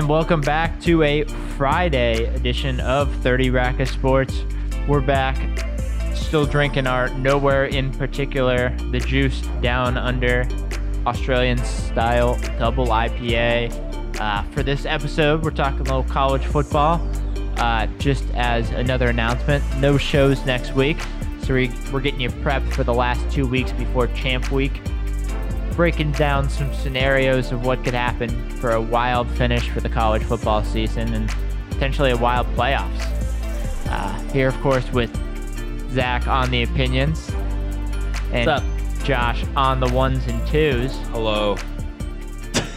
and welcome back to a Friday edition of 30 Rack of Sports. We're back, still drinking our nowhere in particular, the juice down under Australian style double IPA. Uh, for this episode, we're talking a little college football. Uh, just as another announcement, no shows next week, so we, we're getting you prepped for the last two weeks before Champ Week breaking down some scenarios of what could happen for a wild finish for the college football season and potentially a wild playoffs. Uh, here, of course, with Zach on the opinions and What's Josh on the ones and twos. Hello.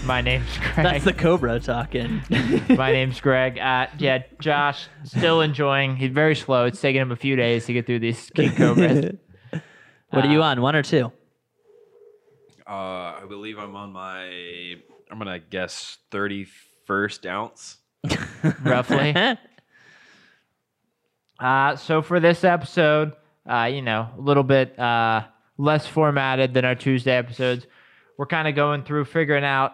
My name's Greg. That's the Cobra talking. My name's Greg. Uh, yeah, Josh still enjoying. He's very slow. It's taking him a few days to get through these King Cobras. what are you on? One or two? Uh, I believe I'm on my. I'm gonna guess 31st ounce. roughly. Uh, so for this episode, uh, you know, a little bit uh, less formatted than our Tuesday episodes. We're kind of going through figuring out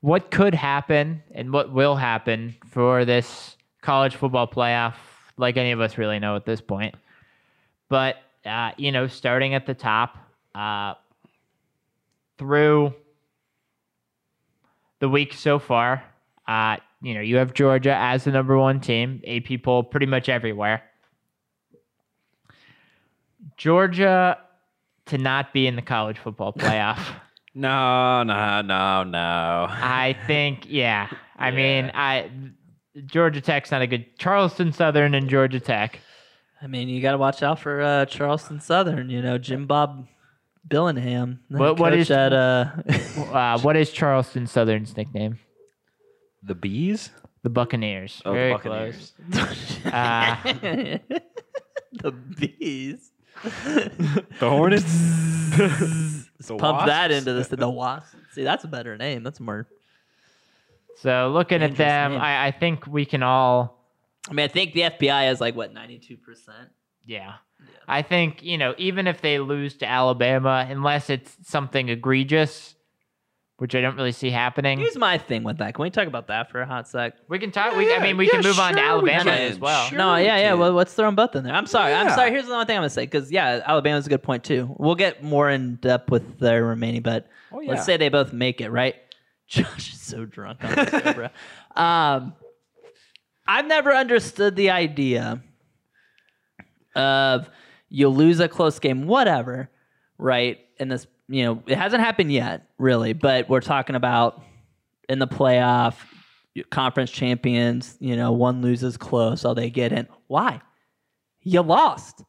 what could happen and what will happen for this college football playoff, like any of us really know at this point. But uh, you know, starting at the top, uh, through the week so far, uh, you know, you have Georgia as the number one team, AP poll pretty much everywhere. Georgia to not be in the college football playoff. No, no, no, no. I think, yeah. I mean, I Georgia Tech's not a good Charleston Southern and Georgia Tech. I mean, you got to watch out for uh, Charleston Southern. You know, Jim Bob Billingham. the What- what coach is- at? Uh, Uh, what is Charleston Southern's nickname? The bees? The Buccaneers. Oh, the Very Buccaneers. close. Uh, the bees. The hornets? the Pump that into this. The Wasps. See, that's a better name. That's more. so looking at them. I, I think we can all I mean, I think the FPI has like what ninety two percent. Yeah. I think, you know, even if they lose to Alabama, unless it's something egregious, which I don't really see happening, Here's my thing with that. Can we talk about that for a hot sec? we can talk. we, I mean, we yeah, can move on to Alabama as well. Sure. no, we yeah, yeah. can. Well, let's throw them both in there. I'm sorry. I'm sorry. Here's the only thing I'm gonna say because yeah, Alabama's a good point too. We'll get more in depth with their remaining, but Oh, yeah. let's say they both make it. Right? Josh is so drunk on this, Cobra. Um, I've never understood the idea of you lose a close game, whatever, right? And this, you know, it hasn't happened yet, really, but we're talking about in the playoff, conference champions, you know, one loses close, so they get in. Why? You lost.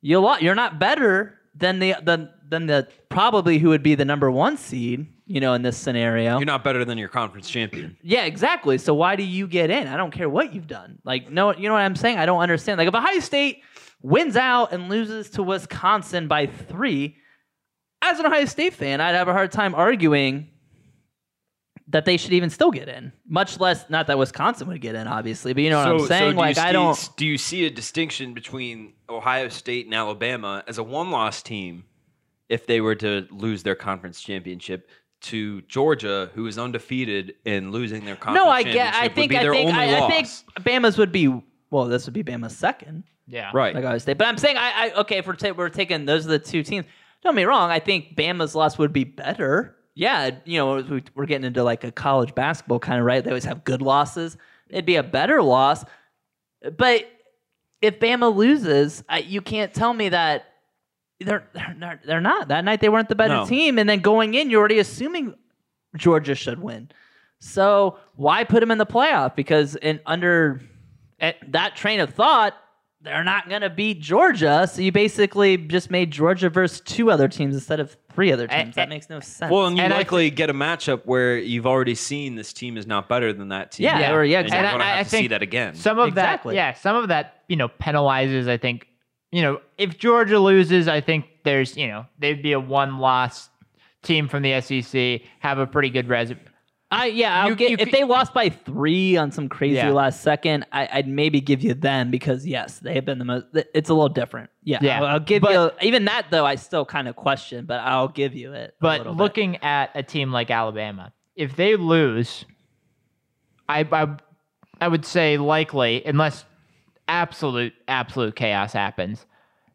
You lost. You're not better than the than than the probably who would be the number one seed, you know, in this scenario. You're not better than your conference champion. Yeah, exactly. So why do you get in? I don't care what you've done. Like, no, you know what I'm saying? I don't understand. Like, if Ohio State wins out and loses to Wisconsin by three, as an Ohio State fan, I'd have a hard time arguing that they should even still get in. Much less, not that Wisconsin would get in, obviously, but you know what I'm saying? do like, you I don't. Do you see a distinction between Ohio State and Alabama as a one-loss team if they were to lose their conference championship to Georgia, who is undefeated and losing their conference? No, I get. I think. I think. I, I think Bama's would be. Well, this would be Bama's second. Yeah. right. like Ohio State. But I'm saying, I, I okay, if we're, ta- we're taking those are the two teams. Don't get me wrong. I think Bama's loss would be better. Yeah, you know, we, we're getting into like a college basketball kind of right. They always have good losses. It'd be a better loss. But if Bama loses, I, you can't tell me that they're they're not, they're not. That night they weren't the better No. team, and then going in, you're already assuming Georgia should win. So why put them in the playoff? Because in under eh, that train of thought, they're not going to beat Georgia. So you basically just made Georgia versus two other teams instead of three other And- teams. that makes no sense. Well, and you And I likely get a matchup where you've already seen this team is not better than that team. Yeah, or- yeah, and exactly. You're going to I- have I to see think that again. Some of Exactly. that, yeah, some of that, you know, penalizes. I think, you know, if Georgia loses, I think there's, you know, they'd be a one-loss team from the SEC, have a pretty good resume. I yeah, I'll You- get, you if they lost by three on some crazy Yeah. last second, I, I'd maybe give you them because yes, they have been the most. It's a little different. Yeah, Yeah, I'll, I'll give but- you even that though. I still kind of question, but I'll give you it. But little bit. looking at a team like Alabama, if they lose, I, I I would say likely, unless absolute absolute chaos happens,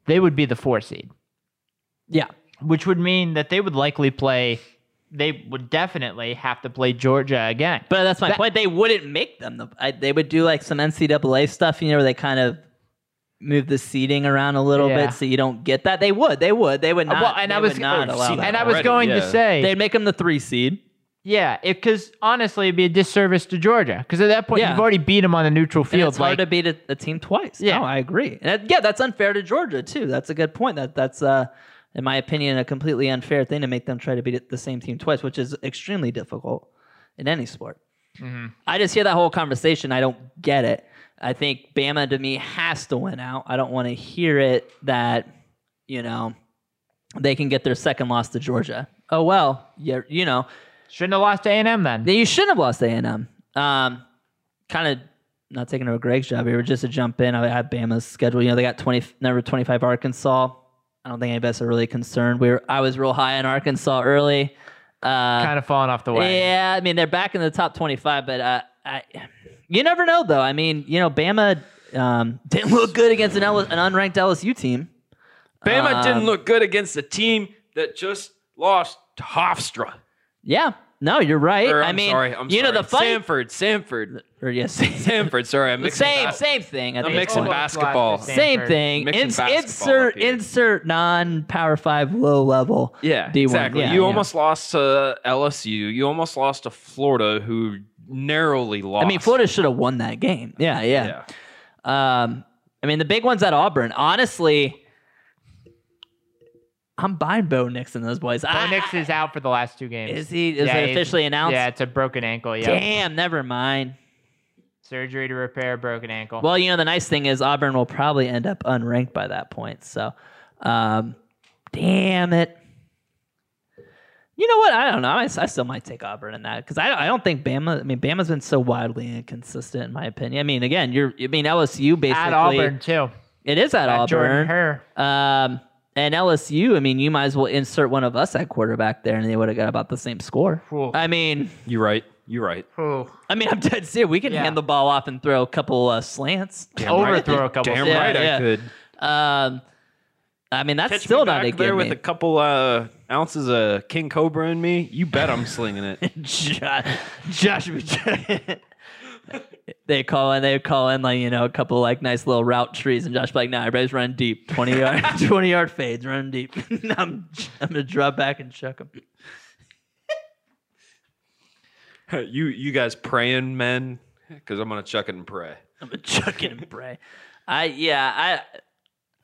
they would be the four seed, Yeah. which would mean that they would likely play. They would definitely have to play Georgia again. But that's my That- point. They wouldn't make them. The, I, they would do like some NCAA stuff, you know, where they kind of move the seating around a little Yeah. bit so you don't get that. They would. They would. They would not. well, and they I was not oh, allow see, that. and I was already, going to say They'd make them the three seed. Yeah, because honestly, it'd be a disservice to Georgia. Because at that point, Yeah. you've already beat them on a neutral And field. it's hard like, to beat a, a team twice. Yeah. No, I agree. And that- yeah, that's unfair to Georgia too. That's a good point. That that's uh, in my opinion, a completely unfair thing to make them try to beat the same team twice, which is extremely difficult in any sport. Mm-hmm. I just hear that whole conversation. I don't get it. I think Bama to me has to win out. I don't want to hear it that you know they can get their second loss to Georgia. Oh well, yeah, you know shouldn't have lost to A&M then. you shouldn't have lost A and M. Um, kind of not taking over Greg's job here, but just to jump in, I had Bama's schedule. You know, they got twenty number twenty five Arkansas. I don't think any of us are really concerned. We were I was real high in Arkansas early. Uh, kind of falling off the way. yeah, I mean they're back in the top twenty five, but uh, I, you never know though. I mean, you know, Bama um, didn't look good against an, L- an unranked LSU team. Bama Um, didn't look good against a team that just lost to Hofstra. Yeah, no, you're right. Or, I I'm mean, sorry, I'm you know sorry. the funny Samford, Samford, or yes, Samford. Sorry, I'm the mixing same bas- same thing. I I'm mixing called. basketball. Same Same thing. Mixing Ins- basketball insert insert non Power Five low level. Yeah, D1. exactly. Yeah, you yeah. almost lost to LSU. You almost lost to Florida, who narrowly lost. I mean, Florida should have won that game. Yeah, yeah. Um, I mean, the big ones at Auburn. Honestly, I'm buying Bo Nix and those boys. Bo I- Nix is out for the last two games. Is he? Is Yeah, it officially announced? Yeah, it's a broken ankle. Yeah, Damn, never mind. surgery to repair broken ankle. Well, you know, the nice thing is Auburn will probably end up unranked by that point. So, um, damn it. You know what? I don't know. I, I still might take Auburn in that because I, I don't think Bama. I mean, Bama's been so wildly inconsistent in my opinion. I mean, again, you're. I mean, LSU basically. at Auburn too. It is at, At Jordan Auburn. Hare. Um, and LSU. I mean, you might as well insert one of us at quarterback there, and they would have got about the same score. Ooh. I mean, you're right. You're right. Ooh. I mean, I'm dead serious. We can Yeah. hand the ball off and throw a couple uh, slants. Overthrow a couple. Damn Yeah, right, yeah. I could. Um, I mean, that's Catch still me not a there give with me. a couple uh, ounces of King Cobra in me. You bet I'm slinging it. Josh, Josh they call in, they call in like you know a couple like nice little route trees, and Josh be like, "Nah, everybody's running deep, twenty yard, twenty yard fades, running deep." I'm, I'm gonna drop back and chuck them. you you guys praying men? Because I'm gonna chuck it and pray. I'm gonna chuck it and pray. I yeah,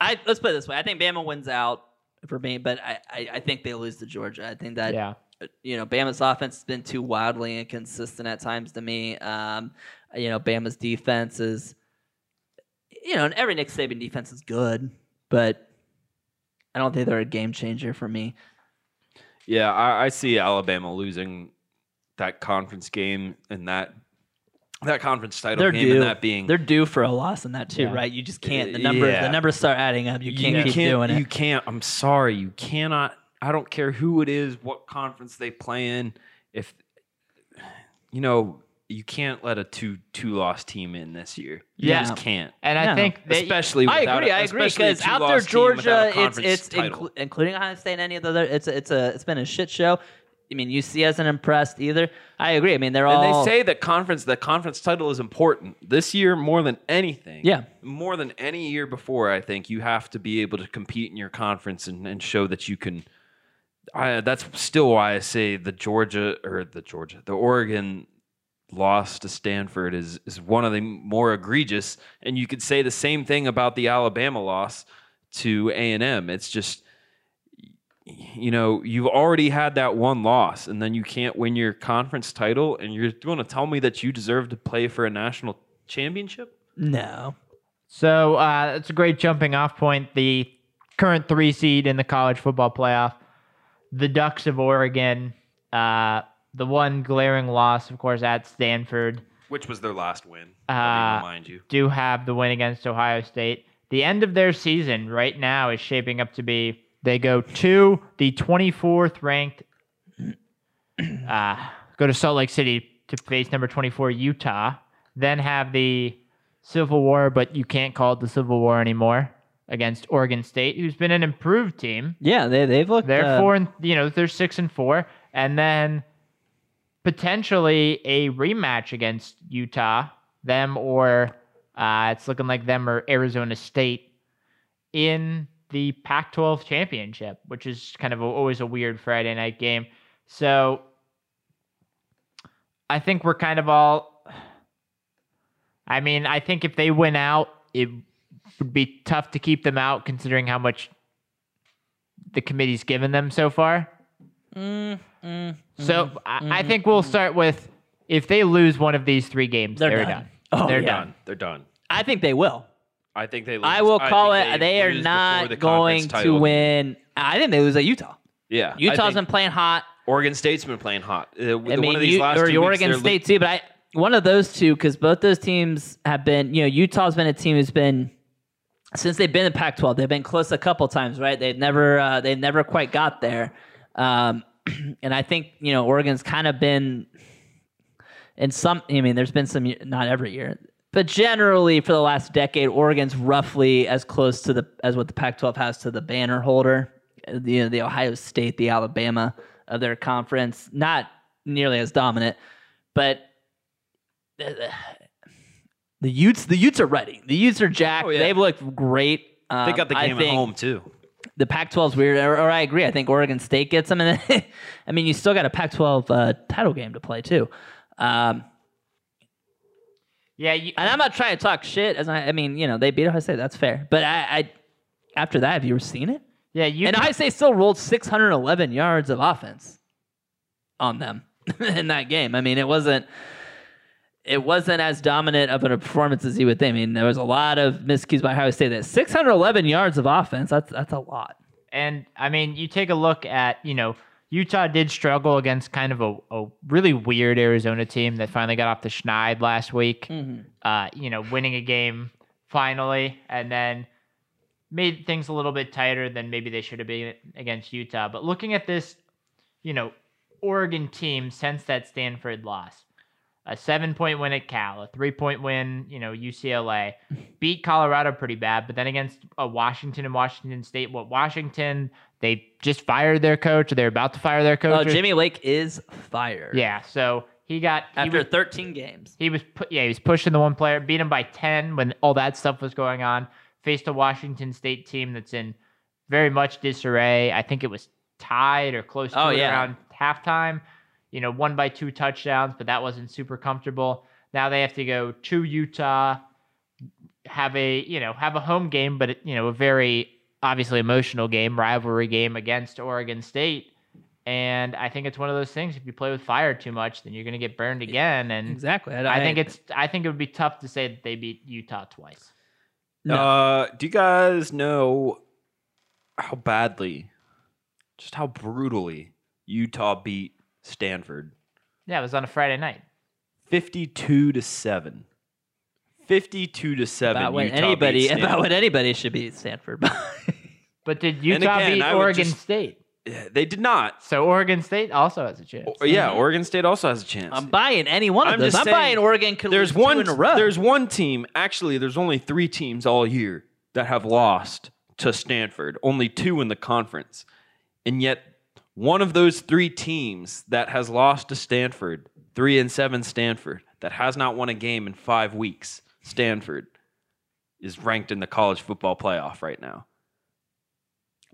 I I let's put it this way. I think Bama wins out for me, but I, I, I think they lose to Georgia. I think that Yeah. You know, Bama's offense has been too wildly inconsistent at times to me. Um, you know, Bama's defense is, you know, and every Nick Saban defense is good, but I don't think they're a game changer for me. Yeah, I, I see Alabama losing that conference game and that that conference title They're game due. and that being They're due for a loss in that too, Yeah. right? You just can't. The numbers, Yeah. the numbers start adding up. You can't you keep can't, doing it. You can't. I'm sorry. You cannot. I don't care who it is, what conference they play in. If you know, you can't let a two two loss team in this year. You Yeah. just can't. And I No. think that Especially I agree. a- I agree because out there, two-loss team without a Georgia, it's conference it's title. inclu- including Ohio State and any of the other. It's a, it's a it's been a shit show. I mean, UC hasn't impressed either. I agree. I mean, they're And all they say that conference the conference title is important this year more than anything. Yeah. more than any year before. I think you have to be able to compete in your conference and, and show that you can. I, that's still why I say the Georgia or the Georgia, the Oregon loss to Stanford is is one of the more egregious. And you could say the same thing about the Alabama loss to A and M. It's just you know, you've already had that one loss, and then you can't win your conference title, and you're going to tell me that you deserve to play for a national championship? no. So uh, it's a great jumping off point. The current three seed in the college football playoff, the Ducks of Oregon. Uh, the one glaring loss, of course, at Stanford. Which was their last win. Uh, remind you. do have the win against Ohio State. The end of their season right now is shaping up to be they go to the 24th ranked, uh, go to Salt Lake City to face number 24 Utah, then have the Civil War, but you can't call it the Civil War anymore against Oregon State, who's been an improved team. Yeah, they they've looked. They're uh, four and you know they're six and four, and then potentially a rematch against Utah, them or uh, it's looking like them or Arizona State in the Pac-12 championship, which is kind of a, always a weird Friday night game. So I think we're kind of all. I mean, I think if they win out, it would be tough to keep them out, considering how much the committee's given them so far. mm, mm, So I, I think we'll start with if they lose one of these three games, They're they're, done. done. Oh, they're yeah. done. Done. They're done. I think they will. I think they. Lose. I will call think it. They, are not the going conference to win. I think they lose at Utah. Yeah, Utah's been playing hot. Oregon State's been playing hot. Uh, I one of these you, last or two weeks, Oregon they're State too. But I one of those two because both those teams have been. You know, Utah's been a team who's been since they've been in Pac-12. They've been close a couple times, right? They've never uh, they never quite got there. Um, and I think you know Oregon's kind of been in some. I mean, there's been some not every year. But generally, for the last decade, Oregon's roughly as close to the as what the Pac-12 has to the banner holder, the the Ohio State, the Alabama of their conference. Not nearly as dominant, but the, the Utes the Utes are ready. The Utes are jacked. Oh, yeah. They've looked great. Um, They got the I game at think home too. The Pac-12 is weird, or, or I agree. I think Oregon State gets them, and then, I mean, you still got a Pac-12 uh, title game to play too. Um, Yeah, you, and I'm not trying to talk shit. As I, I mean, you know, they beat Ohio State. That's fair. But I, I after that, have you ever seen it? yeah, you. And Ohio State still rolled 611 yards of offense on them in that game. I mean, it wasn't it wasn't as dominant of a performance as you would think. I mean, there was a lot of miscues by Ohio State. That 611 yards of offense. That's that's a lot. And I mean, you take a look at, you know, Utah did struggle against kind of a, a really weird Arizona team that finally got off the schneid last week. Uh, you know, winning a game finally, and then made things a little bit tighter than maybe they should have been against Utah. But looking at this, you know, Oregon team since that Stanford loss, a seven point win at Cal, a three point win, you know, UCLA, beat Colorado pretty bad, but then against uh, Washington and Washington State, what Washington, they just fired their coach, or they're about to fire their Oh, coach. or- Jimmy Lake is fired. Yeah, so he got he After was, 13 games. he was pu- yeah he was pushing the one player, beat him by ten when all that stuff was going on. Faced a Washington State team that's in very much disarray. I think it was tied or close to Oh, yeah. around halftime. You know, one by two touchdowns, but that wasn't super comfortable. Now they have to go to Utah, have a you know have a home game, but you know a very obviously emotional game, rivalry game against Oregon State. And I think it's one of those things. If you play with fire too much, then you're going to get burned again. And Exactly. I think it's. I think it would be tough to say that they beat Utah twice. No. Uh, do you guys know how badly, just how brutally Utah beat Stanford? Yeah, it was on a Friday night. Fifty-two to seven. Fifty-two to seven. about what Utah anybody beat about what anybody should be at Stanford. by. But did Utah again, beat I would Oregon just- State? They did not. So Oregon State also has a chance. Or- yeah, Oregon State also has a chance. I'm buying any one of I'm those. just I'm saying, buying Oregon. Could there's lose two one. in a row. There's one team. Actually, there's only three teams all year that have lost to Stanford. Only two in the conference, and yet one of those three teams that has lost to Stanford, three and seven Stanford, that has not won a game in five weeks, Stanford, is ranked in the college football playoff right now.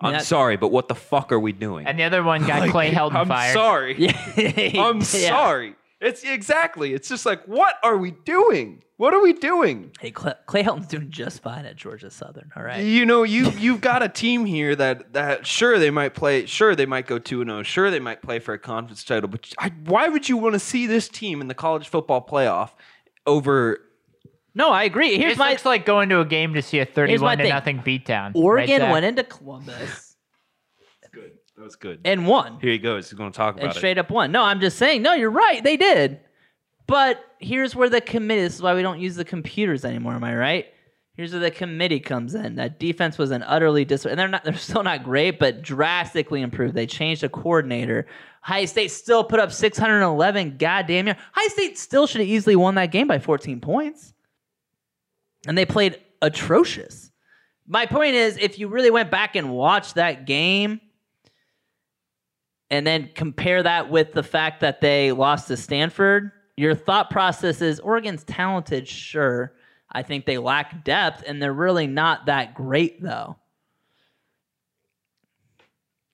I'm that- sorry, but what the fuck are we doing? And the other one got Like, Clay Helton I'm fired. sorry. I'm Yeah. sorry. It's exactly. It's just like, what are we doing? What are we doing? Hey, Clay, Clay Helton's doing just fine at Georgia Southern. All right. You know, you you've got a team here that that sure they might play, sure they might go two and zero, sure they might play for a conference title, but I, why would you want to see this team in the college football playoff over? No, I agree. Here's This my looks like going to a game to see a thirty-one to thing. nothing beatdown. Oregon right, went into Columbus Good. That was good. and won. Here he goes. He's going to talk and about it. And straight up won. No, I'm just saying. No, you're right. They did. But here's where the committee. This is why we don't use the computers anymore. Am I right? Here's where the committee comes in. That defense was an utterly dis, and they're not. They're still not great, but drastically improved. They changed the coordinator. High State still put up 611 goddamn yards. High State still should have easily won that game by 14 points, and they played atrocious. My point is, if you really went back and watched that game, and then compare that with the fact that they lost to Stanford, your thought process is Oregon's talented, sure. I think they lack depth, and they're really not that great, though.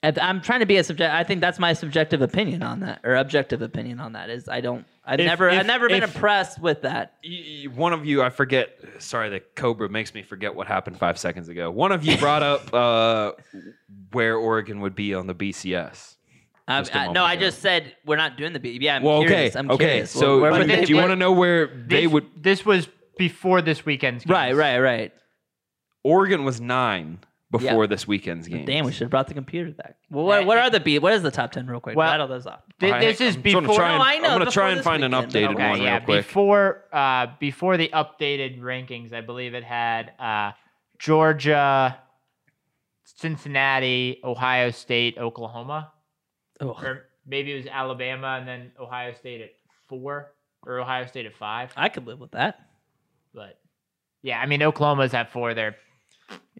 I'm trying to be a subject. I think that's my subjective opinion on that, or objective opinion on that. Is I don't. I've If- never. if- I've never been impressed with that. Y- One of you, I forget. Sorry, the Cobra makes me forget what happened five seconds ago. One of you brought up uh, where Oregon would be on the BCS. I, Just a I, moment no, I just said we're not doing the B. Yeah, I'm Well, okay, curious. I'm okay. curious. So, Where- where do you want to know where they This- would? This was before this weekend's. Game. Right, right, right. Oregon was nine before Yeah. this weekend's game. Damn, we should have brought the computers back. Well, what, what are the B? What is the top ten, real quick? Well, Rattle those off. Th- I- this is I'm before. and- No, I know, I'm gonna try and this find an weekend. updated Okay, one yeah, real quick. before uh, before the updated rankings, I believe it had uh, Georgia, Cincinnati, Ohio State, Oklahoma, Oh, or maybe it was Alabama and then Ohio State at four or Ohio State at five. I could live with that. But yeah, I mean Oklahoma's at four. They're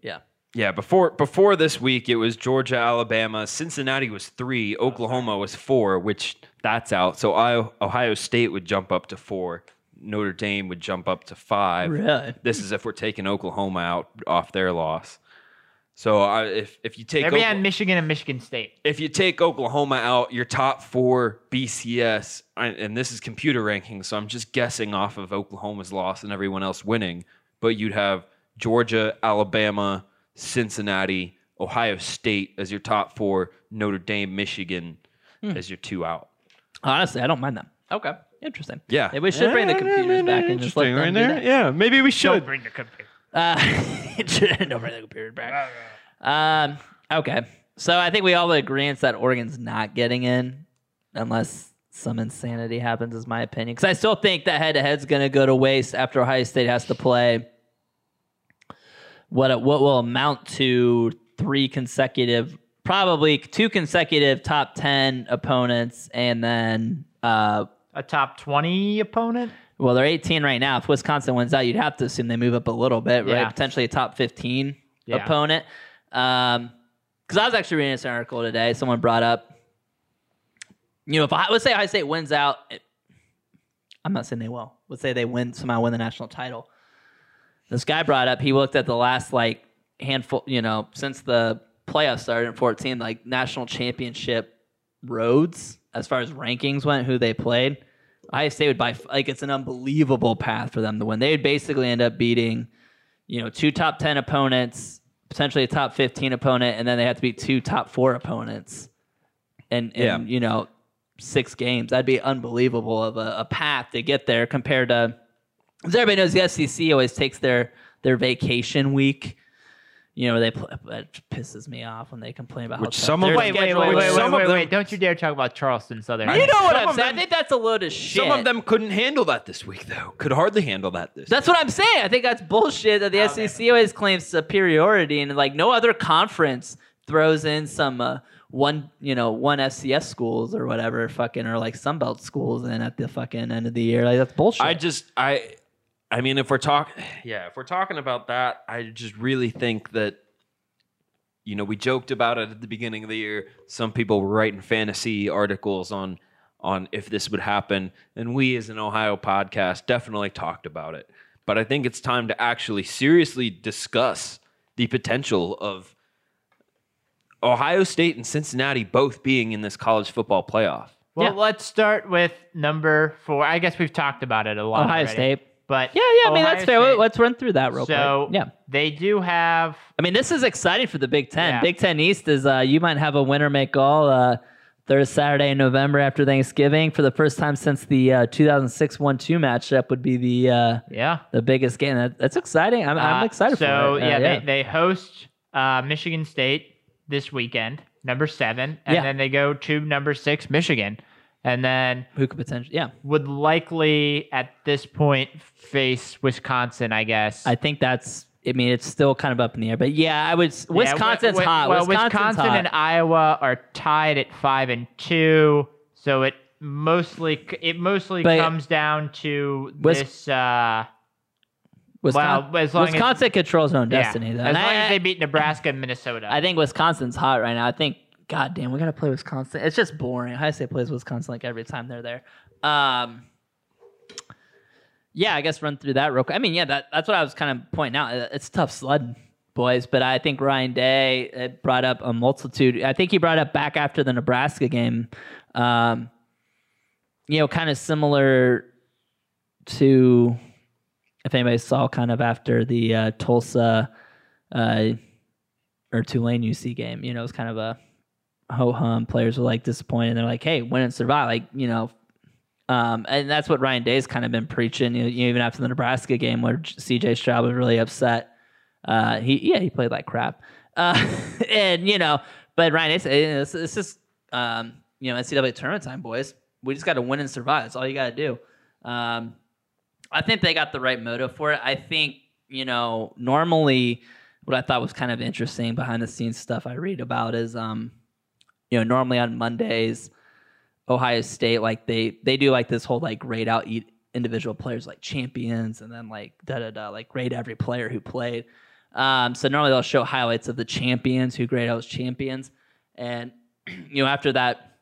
Yeah. Yeah, before before this week, it was Georgia, Alabama, Cincinnati was three, oh, Oklahoma was four, which that's out. So I, Ohio State would jump up to four, Notre Dame would jump up to five. Really? This is if we're taking Oklahoma out off their loss. So I, if if you take they're Okla- behind Michigan and Michigan State. if you take Oklahoma out, your top four BCS, and this is computer rankings, so I'm just guessing off of Oklahoma's loss and everyone else winning, but you'd have Georgia, Alabama, Cincinnati, Ohio State as your top four, Notre Dame, Michigan hmm. as your two out. Honestly, I don't mind them. Okay. Interesting. Yeah. we should bring the computers back and just let them do that. Yeah, maybe we Don't bring the computer. Uh, don't bring the computers back. Um, okay. So I think we all agree that Oregon's not getting in unless some insanity happens, is my opinion. Because I still think that head to head's going to go to waste after Ohio State has to play what what will amount to three consecutive, probably two consecutive top ten opponents, and then uh, A top twenty opponent. Well, they're 18 right now. If Wisconsin wins out, you'd have to assume they move up a little bit, right? Yeah. Potentially a top 15 Yeah. opponent. Um, because I was actually reading this article today. Someone brought up, you know, if I, let's say Ohio State wins out, it, I'm not saying they will. Let's say they win somehow win the national title. This guy brought up he looked at the last like handful, you know, since the playoffs started in 14, like national championship roads as far as rankings went, who they played. Ohio State would by like it's an unbelievable path for them to win. They would basically end up beating, you know, two top ten opponents, potentially a top fifteen opponent, and then they have to beat two top four opponents, and, and Yeah. you know, six games. That'd be unbelievable of a, a path to get there compared to. As everybody knows, the SEC always takes their their vacation week. You know, they play, it pisses me off when they complain about Which how some of their them- Wait, wait, wait, wait, wait, wait, wait! Don't you dare talk about Charleston Southern. You know what I'm saying? them- I think that's a load of shit. Some of them couldn't handle that this week, though. Could hardly handle that this. That's what I'm saying. I think that's bullshit that the SEC always claims superiority and like no other conference throws in some uh, one, you know, one FCS schools or whatever fucking or like Sunbelt schools in at the fucking end of the year. Like that's bullshit. I just I I mean if we're talking yeah, if we're talking about that, I just really think that you know, we joked about it at the beginning of the year. Some people were writing fantasy articles on on if this would happen, and we as an Ohio podcast definitely talked about it. But I think it's time to actually seriously discuss the potential of Ohio State and Cincinnati both being in this college football playoff. Well, Yeah. let's start with number four. I guess we've talked about it a lot. Ohio already, State. But yeah, yeah. I mean, Ohio that's fair. State- Let's run through that real so quick. Yeah. they do have. I mean, this is exciting for the Big Ten. Yeah. Big Ten East is uh, you might have a winner make all uh, third Saturday in November after Thanksgiving for the first time since the uh, 2006 1-2 matchup would be the uh, Yeah, the biggest game. That, that's exciting. I'm, I'm Uh, excited so, for it. Uh, yeah, They, they host uh, Michigan State this weekend, number seven, and Yeah. then they go to number six, Michigan, and then who could potentially? Yeah, would likely at this point face Wisconsin. I guess. I think that's I mean, it's still kind of up in the air. But yeah, I would. Wisconsin's wi- hot. Well, Wisconsin's Wisconsin hot. and Iowa are tied at five and two, so it mostly it mostly But- comes down to Wis- this. Uh, Wisconsin, well, as long as- Wisconsin controls their own yeah, destiny, though. as And long I, as they beat Nebraska and Minnesota. I think Wisconsin's hot right now. I think, God damn, we got to play Wisconsin. It's just boring. Ohio State plays Wisconsin like every time they're there. Um, yeah, I guess run through that real quick. I mean, yeah, that, that's what I was kind of pointing out. It's tough sledding, boys, but I think Ryan Day uh, brought up a multitude. I think he brought up back after the Nebraska game, um, you know, kind of similar to if anybody saw kind of after the uh, Tulsa uh, or Tulane UC game. You know, it was kind of a ho hum. Players were like disappointed. They're like, hey, win and survive. Like, you know, um, and that's what Ryan Day's kind of been preaching. You know, even after the Nebraska game where CJ Stroud was really upset. Uh, he yeah, he played like crap. Uh, and you know, but Ryan "Hey, this, this um, you know NCAA tournament time, boys. We just got to win and survive. That's all you got to do. Um, I think they got the right motive for it. I think, you know, normally what I thought was kind of interesting behind the scenes stuff I read about is um, you know, normally on Mondays, Ohio State, like they they do like this whole like grade out eat individual players like champions and then like da da da like grade every player who played. Um, so normally they'll show highlights of the champions who grade out as champions. And you know, after that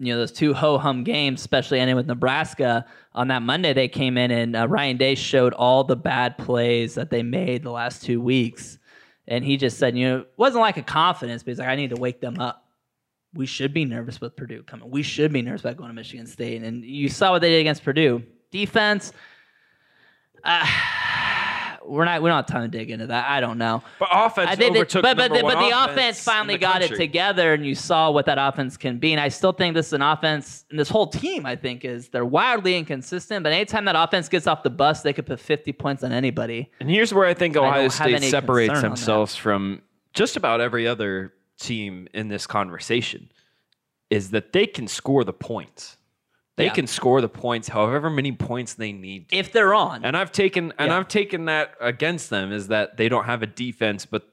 you know those two ho hum games, especially ending with Nebraska. On that Monday, they came in and uh, Ryan Day showed all the bad plays that they made the last two weeks, and he just said, you know, it wasn't like a confidence, but he's like, I need to wake them up. We should be nervous with Purdue coming. We should be nervous about going to Michigan State, and you saw what they did against Purdue. Defense. Uh, we're not. We don't have time to dig into that. I don't know. But offense I think that- overtook but but number the, but the offense, offense finally the got it together, and you saw what that offense can be. And I still think this is an offense, and this whole team, I think, is they're wildly inconsistent. But anytime that offense gets off the bus, they could put 50 points on anybody. And here's where I think Ohio have State separates that. themselves from just about every other team in this conversation is that they can score the points. They Yeah. can score the points however many points they need. to. If they're on, And I've taken and Yeah. I've taken that against them is that they don't have a defense, but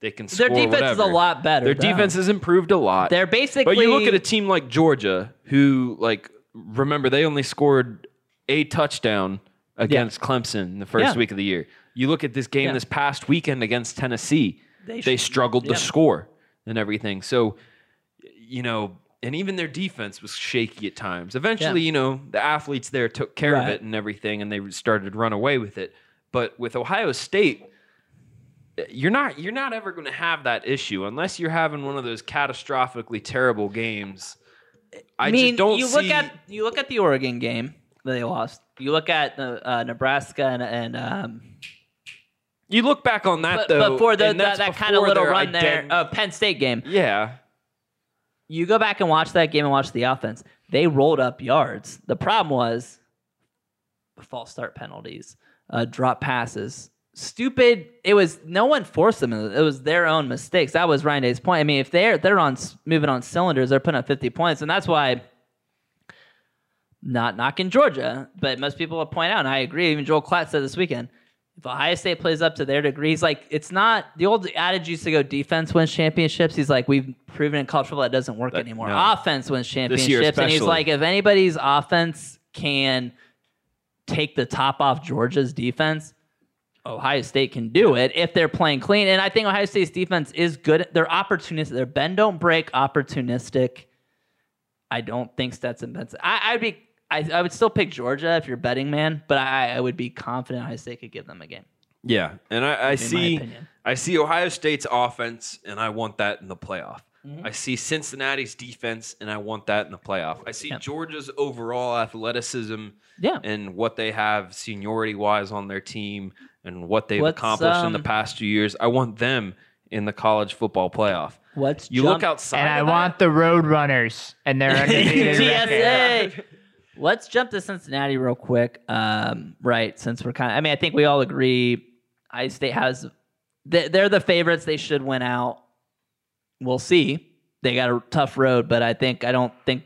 they can score. their score defense is a lot better. Their though. defense has improved a lot. They're basically. But you look at a team like Georgia, who like remember they only scored a touchdown against Clemson in the first Yeah. week of the year. You look at this game Yeah. this past weekend against Tennessee, They they, struggled yeah. to score and everything. So, you know, and even their defense was shaky at times. Eventually, Yeah. you know, the athletes there took care of it and everything, and they started to run away with it. But with Ohio State, you're not you're not ever going to have that issue unless you're having one of those catastrophically terrible games. I, I mean, just don't you see. look at you look at the Oregon game that they lost. You look at the uh, Nebraska and, and um, you look back on that but, though, before the, that, that kind of little run there, ident- uh, Penn State game. yeah, You go back and watch that game and watch the offense. They rolled up yards. The problem was false start penalties, uh, drop passes, stupid. It was no one forced them. It was their own mistakes. That was Ryan Day's point. I mean, if they're they're on moving on cylinders, they're putting up fifty points, and that's why. Not knocking Georgia, but most people will point out, and I agree. Even Joel Klatt said this weekend, if Ohio State plays up to their degrees, like it's not the old adage used to go defense wins championships. He's like, we've proven in college football that doesn't work That- anymore. no. Offense wins championships, and he's like, if anybody's offense can take the top off Georgia's defense, Ohio State can do it if they're playing clean. And I think Ohio State's defense is good. They're opportunistic. They're bend don't break opportunistic. I don't think Stetson Bennett. I, I'd be. I, I would still pick Georgia if you're betting man, but I, I would be confident Ohio State could give them a game. yeah, and I, I see. I see Ohio State's offense, and I want that in the playoff. Mm-hmm. I see Cincinnati's defense, and I want that in the playoff. I see Yeah. Georgia's overall athleticism Yeah. and what they have seniority wise on their team and what they've What's, accomplished in the um, past two years. I want them in the college football playoff. What's You jump- look outside. and I that- want the Road Runners and their undefeated record. TSA. Let's jump to Cincinnati real quick. Um, right, since we're kind of, I mean, I think we all agree Ohio State has, they- they're the favorites. They should win out. We'll see. They got a tough road, but I think, I don't think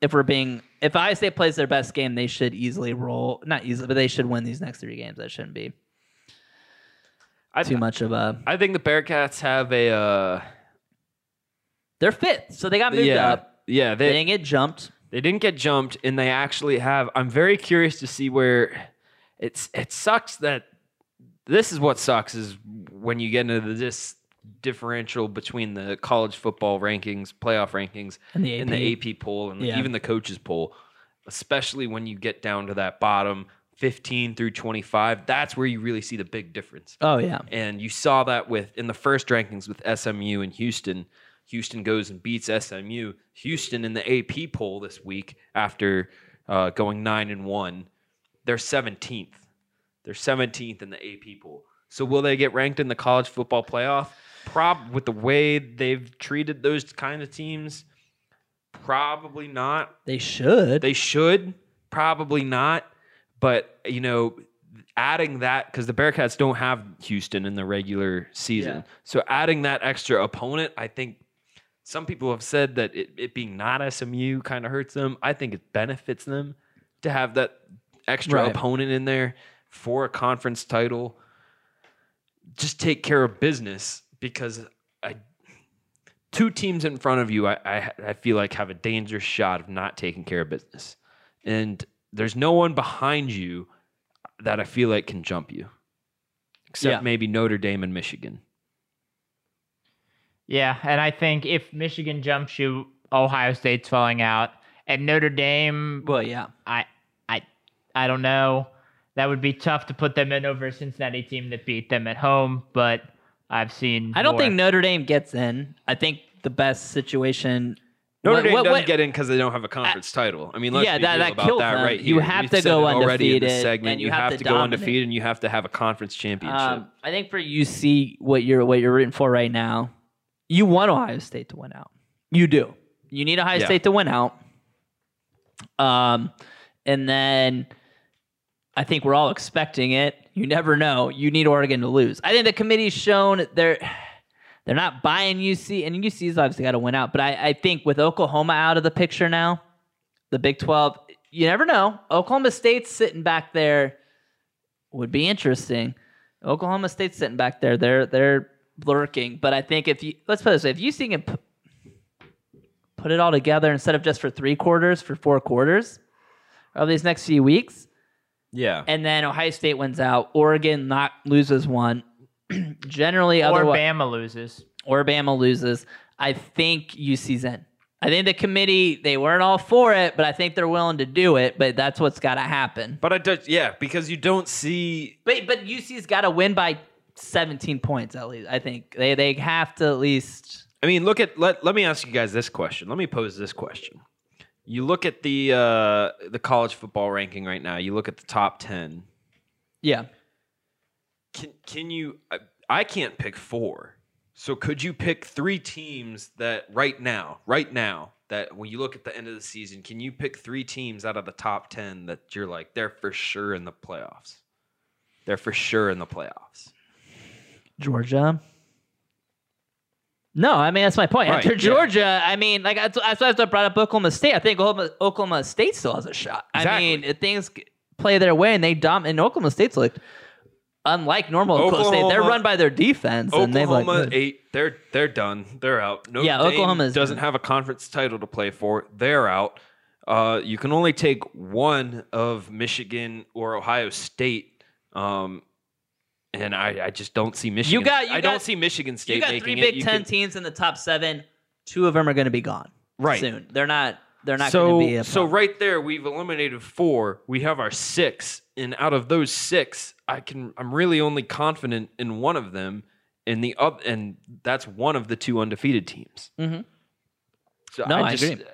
if we're being, if Ohio State plays their best game, they should easily roll, not easily, but they should win these next three games. That shouldn't be. I, too much of a. I think the Bearcats have a. Uh, They're fifth, so they got moved yeah, up. yeah. They They didn't get jumped. They didn't get jumped, and they actually have. I'm very curious to see where. It's it sucks that this is what sucks is when you get into this differential between the college football rankings, playoff rankings, And the and the AP poll, and Yeah. even the coaches poll, especially when you get down to that bottom 15 through 25. That's where you really see the big difference. Oh yeah, And you saw that with in the first rankings with SMU and Houston. Houston goes and beats SMU. Houston in the AP poll this week after uh, going nine and one, they're 17th. They're 17th in the AP poll. So will they get ranked in the college football playoff? Prob with the way they've treated those kind of teams, probably not. they should. They should, probably not. But, you know, adding that, because the Bearcats don't have Houston in the regular season. Yeah. So adding that extra opponent, I think some people have said that it, it being not SMU kind of hurts them. I think it benefits them to have that extra Right. opponent in there for a conference title. Just take care of business because I two teams in front of you, I, I I feel like have a dangerous shot of not taking care of business, and there's no one behind you that I feel like can jump you, except Yeah. maybe Notre Dame and Michigan. Yeah, and I think if Michigan jumps you, Ohio State's falling out, and Notre Dame, well, yeah. I, I, I don't know. That would be tough to put them in over a Cincinnati team that beat them at home, but I've seen. I don't more. think Notre Dame gets in. I think the best situation. Notre what- Dame what- doesn't what- get in because they don't have a conference title. I mean, let's yeah, be that- real that about that them. right You have We've to go it in this undefeated, segment. and you you have have to to go dominate. undefeated, and you have to have a conference championship. Um, I think for UC, what you're what you're rooting for right now, you want Ohio State to win out. You do. You need Ohio Yeah. State to win out. Um, and then I think we're all expecting it. You never know. You need Oregon to lose. I think the committee's shown they're they're not buying UC, and UC's obviously got to win out. But I, I think with Oklahoma out of the picture now, the Big Twelve, you never know. Oklahoma State's sitting back there would be interesting. Oklahoma State's sitting back there. They're they're lurking. But I think if you let's put it this way, if you see can p- put it all together instead of just for three quarters, for four quarters of these next few weeks, yeah, and then Ohio State wins out, Oregon not loses one. Generally, or otherwise, Bama loses. or Bama loses. I think UC's in. I think the committee they weren't all for it, but I think they're willing to do it. But that's what's got to happen. but I do, yeah because you don't see But but UC's got to win by 17 points at least. I think they they have to at least. I mean, look at let let me ask you guys this question. Let me pose this question. You look at the uh, the college football ranking right now. You look at the top ten. Yeah. Can can you? I, I can't pick four. So could you pick three teams that right now, right now, that when you look at the end of the season, can you pick three teams out of the top ten that you're like they're for sure in the playoffs? They're for sure in the playoffs. Georgia. No, I mean that's my point. Right, After yeah. Georgia, I mean, like that's, that's why I brought up Oklahoma State. I think Oklahoma, Oklahoma State still has a shot. Exactly. I mean, if things play their way and they dom and Oklahoma State's looked unlike normal Oklahoma State. They're run by their defense, and they've Oklahoma like eight. They're they're done. They're out. Notre Yeah, Dame Oklahoma's doesn't done. have a conference title to play for. They're out. Uh, you can only take one of Michigan or Ohio State. Um, and I, I just don't see Michigan. You got- you I got- don't see Michigan State you got three. Big You Ten can- teams in the top seven. Two of them are going to be gone Right. soon. They're not. They're not so going to be. A so right there we've eliminated four. We have our six, and out of those six, I can I'm really only confident in one of them, and the up and that's one of the two undefeated teams. Mhm. So No, I just, agree.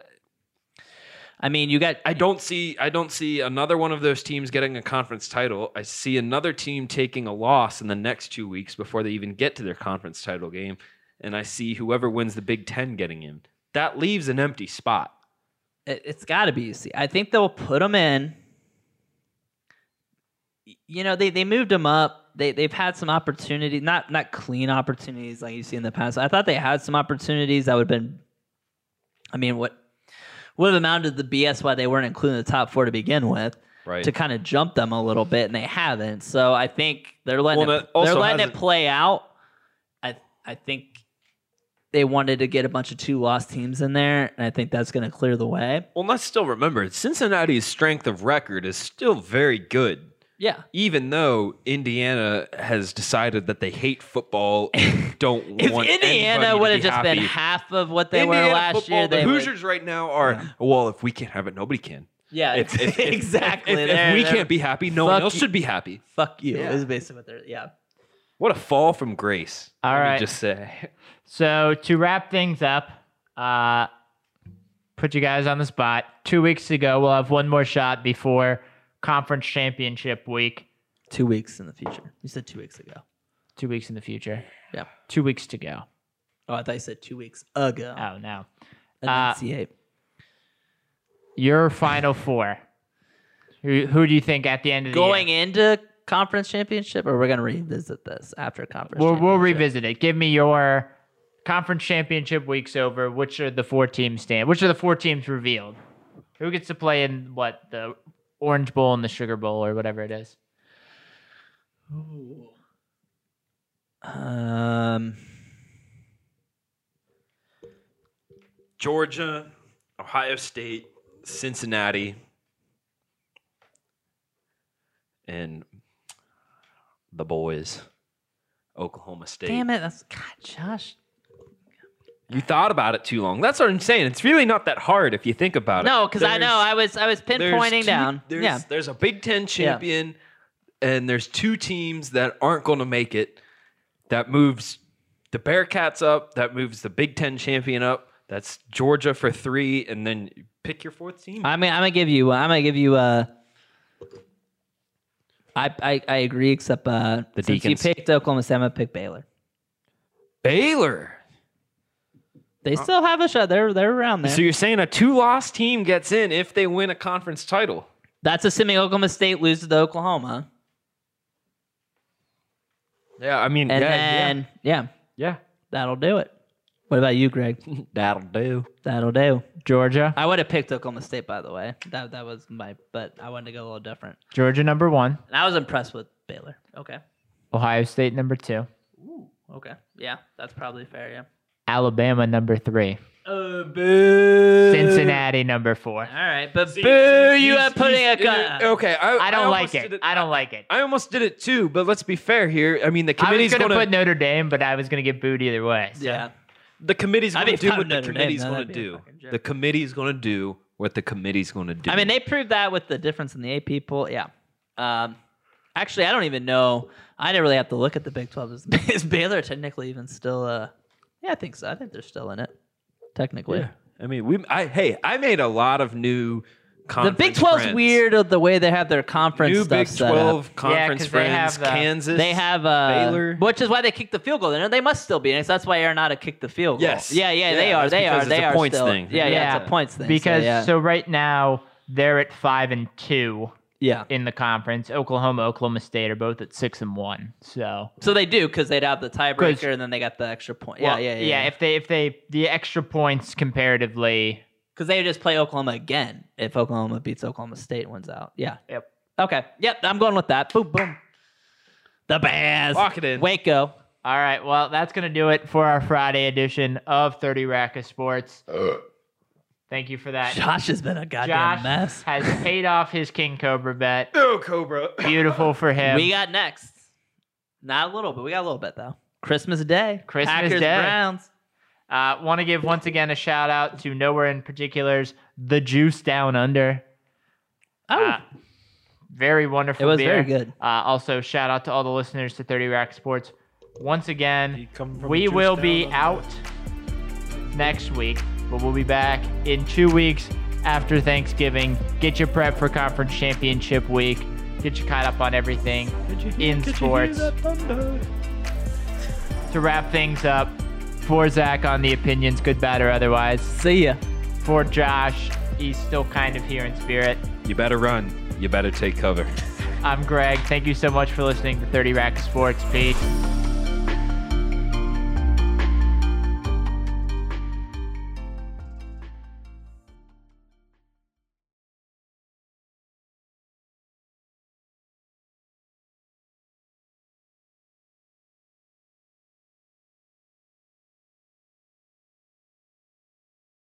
I mean, you got I don't see I don't see another one of those teams getting a conference title. I see another team taking a loss in the next two weeks before they even get to their conference title game, and I see whoever wins the Big Ten getting in. That leaves an empty spot. it, it's got to be UC. I think they'll put them in. You know, they, they moved them up. They they've had some opportunities, not not clean opportunities like you see in the past. I thought they had some opportunities that would have been. I mean, what would have amounted to the BS why they weren't included in the top four to begin with. Right. to kind of jump them a little bit, and they haven't. So I think they're letting Well, it, they're letting it play out. I I think they wanted to get a bunch of two lost teams in there, and I think that's going to clear the way. Well, let's still remember Cincinnati's strength of record is still very good. Yeah. Even though Indiana has decided that they hate football and don't If want Indiana would have be just been half of what they Indiana were last football, year, the they would- Hoosiers right now are well. If we can't have it, nobody can. Yeah, If, if- if- exactly. If, if They're- we can't be happy, no one else you. should be happy. fuck you. Yeah. Is basically what they're. Yeah. What a fall from grace. All let me right. just say. So to wrap things up, uh, put you guys on the spot. Two weeks ago, we'll have one more shot before conference championship week. Two weeks in the future. You said two weeks ago. Two weeks in the future. Yeah. Two weeks to go. Oh, I thought you said two weeks ago. Oh no. And uh, then C8. Your final four. Who, who do you think at the end of the Going year? into conference championship, or we're gonna revisit this after conference. We'll, we'll revisit it. Give me your conference championship weeks over. Which are the four teams stand? Which are the four teams revealed? Who gets to play in what the Orange Bowl and the Sugar Bowl or whatever it is? Um, Georgia, Ohio State, Cincinnati, and the boys, Oklahoma State. damn it! That's God, Josh. You thought about it too long. That's what I'm saying. It's really not that hard if you think about it. No, because I know I was I was pinpointing two- down. There's, Yeah, there's a Big Ten champion, and there's two teams that aren't going to make it. That moves the Bearcats up. That moves the Big Ten champion up. That's Georgia for three, and then pick your fourth team. I mean I'm gonna give you I'm gonna give you uh. I, I, I agree, except uh, The since Deacons. you picked Oklahoma State, I'm gonna pick Baylor. Baylor. They uh, still have a shot. They're they're around there. So you're saying a two-loss team gets in if they win a conference title? That's assuming Oklahoma State loses to Oklahoma, Yeah, I mean, and yeah, then yeah. yeah, that'll do it. What about you, Greg? that'll do. That'll do. Georgia. I would have picked Oklahoma State, by the way. That that was my, but I wanted to go a little different. Georgia number one. And I was impressed with Baylor. Okay. Ohio State number two. Okay. Yeah, that's probably fair. Yeah. Alabama number three. Uh, boo. Cincinnati number four. All right, but See, boo! see, you he's- are putting a he's- gun. Okay, I, I don't almost like it. did I don't like it. I almost did it too, but let's be fair here. I mean, the I was committee's gonna, put Notre Dame, but I was gonna get booed either way. so- Yeah. the committee's I'd going be to do proud what of the Notre Dame, committee's though. going to That'd be a do. fucking joke. The committee's going to do what the committee's going to do. I mean, they proved that with the difference in the eight people. Yeah. Um, actually, I don't even know. I didn't really have to look at the Big Twelve. Is, is Baylor technically even still? Uh, yeah, I think so. I think they're still in it. Technically, yeah. I mean, we. I hey, I made a lot of new. Conference friends. The Big 12's friends. weird of the way they have their conference New stuff Big set up. Twelve conference 'cause they friends. have the- Kansas. They have uh, Baylor. which is why they kicked the field goal. They must still be in it. So that's why Aranda kicked the field goal. Yes. Yeah, yeah, they Yeah, are. They are. it's They a are points still. thing. Yeah, yeah, Yeah. it's a points thing. Because so, yeah. so right now they're at five and two yeah. in the conference. Oklahoma, Oklahoma State are both at six and one. So So they do because they'd have the tiebreaker and then they got the extra point. Yeah, well, yeah, yeah. If they if they the extra points comparatively. Because they would just play Oklahoma again if Oklahoma beats Oklahoma State and wins out. Yeah. Yep. Okay. Yep. I'm going with that. Boom, boom. The Bears. Lock it in. Waco. All right. Well, that's gonna do it for our Friday edition of Thirty Rack of Sports. Uh. Thank you for that. Josh has been a goddamn Josh mess. has paid off his King Cobra bet. Oh, Cobra. Beautiful for him. We got next. Not a little but We got a little bit, though. Christmas Day. Christmas Packers, Day. Browns. Uh, Want to give once again a shout out to nowhere in particulars, the Juice Down Under. Oh. Uh, very wonderful. It was beer. very good. Uh, also, shout out to all the listeners to 30 Rack Sports. Once again, You come from we will be out next week, but we'll be back in two weeks after Thanksgiving. Get your prep for conference championship week. Get you caught up on everything in sports. To wrap things up, for Zach on the opinions, good, bad, or otherwise. See ya. For Josh, he's still kind of here in spirit. You better run. You better take cover. I'm Greg. Thank you so much for listening to 30 Rack Sports. Peace.